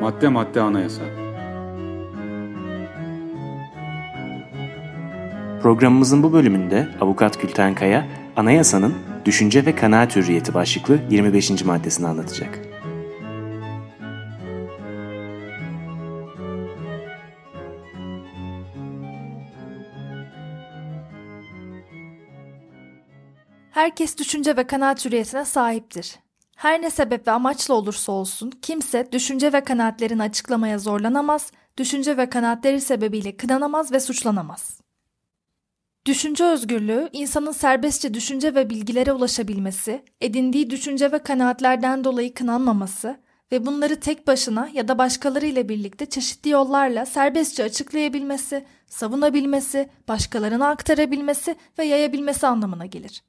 Madde madde anayasa. Programımızın bu bölümünde Avukat Gülten Kaya, anayasanın düşünce ve kanaat hürriyeti başlıklı 25. maddesini anlatacak. Herkes düşünce ve kanaat hürriyetine sahiptir. Her ne sebep ve amaçla olursa olsun kimse düşünce ve kanaatlerini açıklamaya zorlanamaz, düşünce ve kanaatleri sebebiyle kınanamaz ve suçlanamaz. Düşünce özgürlüğü, insanın serbestçe düşünce ve bilgilere ulaşabilmesi, edindiği düşünce ve kanaatlerden dolayı kınanmaması ve bunları tek başına ya da başkalarıyla birlikte çeşitli yollarla serbestçe açıklayabilmesi, savunabilmesi, başkalarına aktarabilmesi ve yayabilmesi anlamına gelir.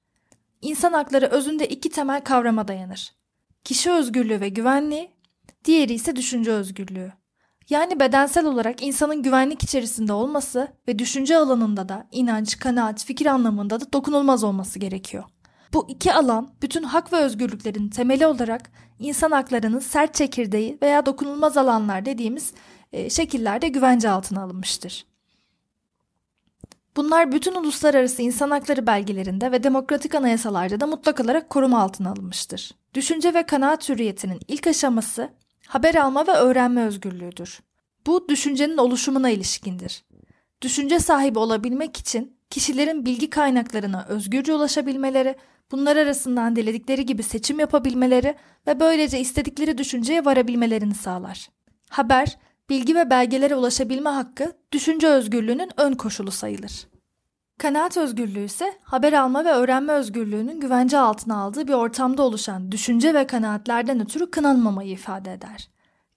İnsan hakları özünde iki temel kavrama dayanır. Kişi özgürlüğü ve güvenliği, diğeri ise düşünce özgürlüğü. Yani bedensel olarak insanın güvenlik içerisinde olması ve düşünce alanında da inanç, kanaat, fikir anlamında da dokunulmaz olması gerekiyor. Bu iki alan bütün hak ve özgürlüklerin temeli olarak insan haklarının sert çekirdeği veya dokunulmaz alanlar dediğimiz e, şekillerde güvence altına alınmıştır. Bunlar bütün uluslararası insan hakları belgelerinde ve demokratik anayasalarda da mutlak olarak koruma altına alınmıştır. Düşünce ve kanaat hürriyetinin ilk aşaması haber alma ve öğrenme özgürlüğüdür. Bu düşüncenin oluşumuna ilişkindir. Düşünce sahibi olabilmek için kişilerin bilgi kaynaklarına özgürce ulaşabilmeleri, bunlar arasından diledikleri gibi seçim yapabilmeleri ve böylece istedikleri düşünceye varabilmelerini sağlar. Haber, bilgi ve belgelere ulaşabilme hakkı düşünce özgürlüğünün ön koşulu sayılır. Kanaat özgürlüğü ise haber alma ve öğrenme özgürlüğünün güvence altına aldığı bir ortamda oluşan düşünce ve kanaatlerden ötürü kınanmamayı ifade eder.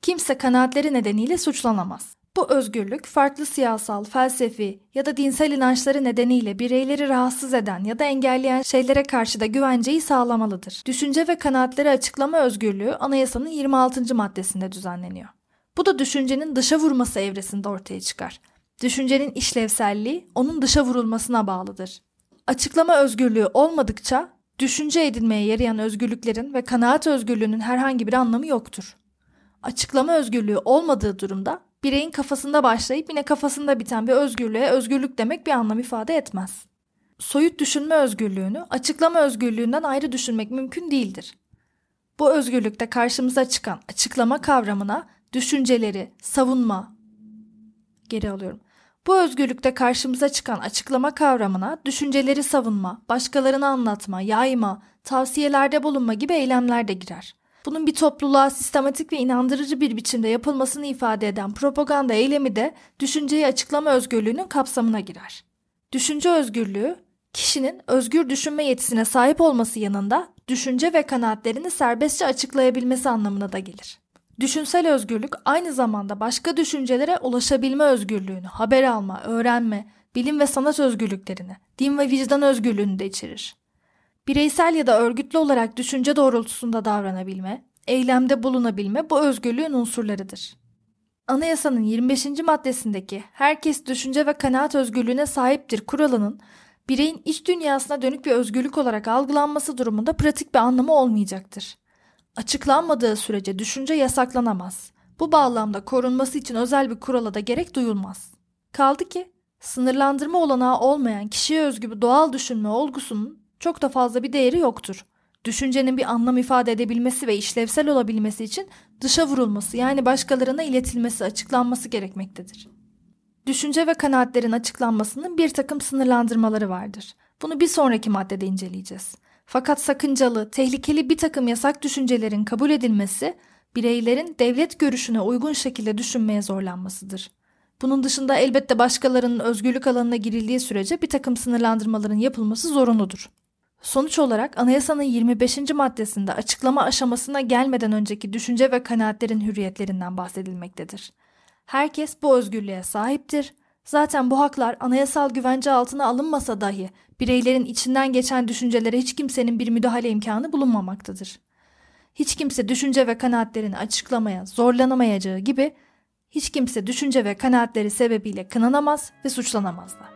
Kimse kanaatleri nedeniyle suçlanamaz. Bu özgürlük farklı siyasal, felsefi ya da dinsel inançları nedeniyle bireyleri rahatsız eden ya da engelleyen şeylere karşı da güvenceyi sağlamalıdır. Düşünce ve kanaatleri açıklama özgürlüğü anayasanın 26. maddesinde düzenleniyor. Bu da düşüncenin dışa vurması evresinde ortaya çıkar. Düşüncenin işlevselliği onun dışa vurulmasına bağlıdır. Açıklama özgürlüğü olmadıkça düşünce edinmeye yarayan özgürlüklerin ve kanaat özgürlüğünün herhangi bir anlamı yoktur. Açıklama özgürlüğü olmadığı durumda bireyin kafasında başlayıp yine kafasında biten bir özgürlüğe özgürlük demek bir anlam ifade etmez. Soyut düşünme özgürlüğünü açıklama özgürlüğünden ayrı düşünmek mümkün değildir. Bu özgürlükte karşımıza çıkan açıklama kavramına düşünceleri, savunma, geri alıyorum. Bu özgürlükte karşımıza çıkan açıklama kavramına düşünceleri savunma, başkalarına anlatma, yayma, tavsiyelerde bulunma gibi eylemler de girer. Bunun bir topluluğa sistematik ve inandırıcı bir biçimde yapılmasını ifade eden propaganda eylemi de düşünceyi açıklama özgürlüğünün kapsamına girer. Düşünce özgürlüğü, kişinin özgür düşünme yetisine sahip olması yanında düşünce ve kanaatlerini serbestçe açıklayabilmesi anlamına da gelir. Düşünsel özgürlük aynı zamanda başka düşüncelere ulaşabilme özgürlüğünü, haber alma, öğrenme, bilim ve sanat özgürlüklerini, din ve vicdan özgürlüğünü de içerir. Bireysel ya da örgütlü olarak düşünce doğrultusunda davranabilme, eylemde bulunabilme bu özgürlüğün unsurlarıdır. Anayasanın 25. maddesindeki herkes düşünce ve kanaat özgürlüğüne sahiptir kuralının bireyin iç dünyasına dönük bir özgürlük olarak algılanması durumunda pratik bir anlamı olmayacaktır. Açıklanmadığı sürece düşünce yasaklanamaz. Bu bağlamda korunması için özel bir kurala da gerek duyulmaz. Kaldı ki sınırlandırma olanağı olmayan kişiye özgü bir doğal düşünme olgusunun çok da fazla bir değeri yoktur. Düşüncenin bir anlam ifade edebilmesi ve işlevsel olabilmesi için dışa vurulması yani başkalarına iletilmesi, açıklanması gerekmektedir. Düşünce ve kanaatlerin açıklanmasının bir takım sınırlandırmaları vardır. Bunu bir sonraki maddede inceleyeceğiz. Fakat sakıncalı, tehlikeli bir takım yasak düşüncelerin kabul edilmesi, bireylerin devlet görüşüne uygun şekilde düşünmeye zorlanmasıdır. Bunun dışında elbette başkalarının özgürlük alanına girildiği sürece bir takım sınırlandırmaların yapılması zorunludur. Sonuç olarak anayasanın 25. maddesinde açıklama aşamasına gelmeden önceki düşünce ve kanaatlerin hürriyetlerinden bahsedilmektedir. Herkes bu özgürlüğe sahiptir. Zaten bu haklar anayasal güvence altına alınmasa dahi bireylerin içinden geçen düşüncelere hiç kimsenin bir müdahale imkanı bulunmamaktadır. Hiç kimse düşünce ve kanaatlerini açıklamaya zorlanamayacağı gibi hiç kimse düşünce ve kanaatleri sebebiyle kınanamaz ve suçlanamaz da.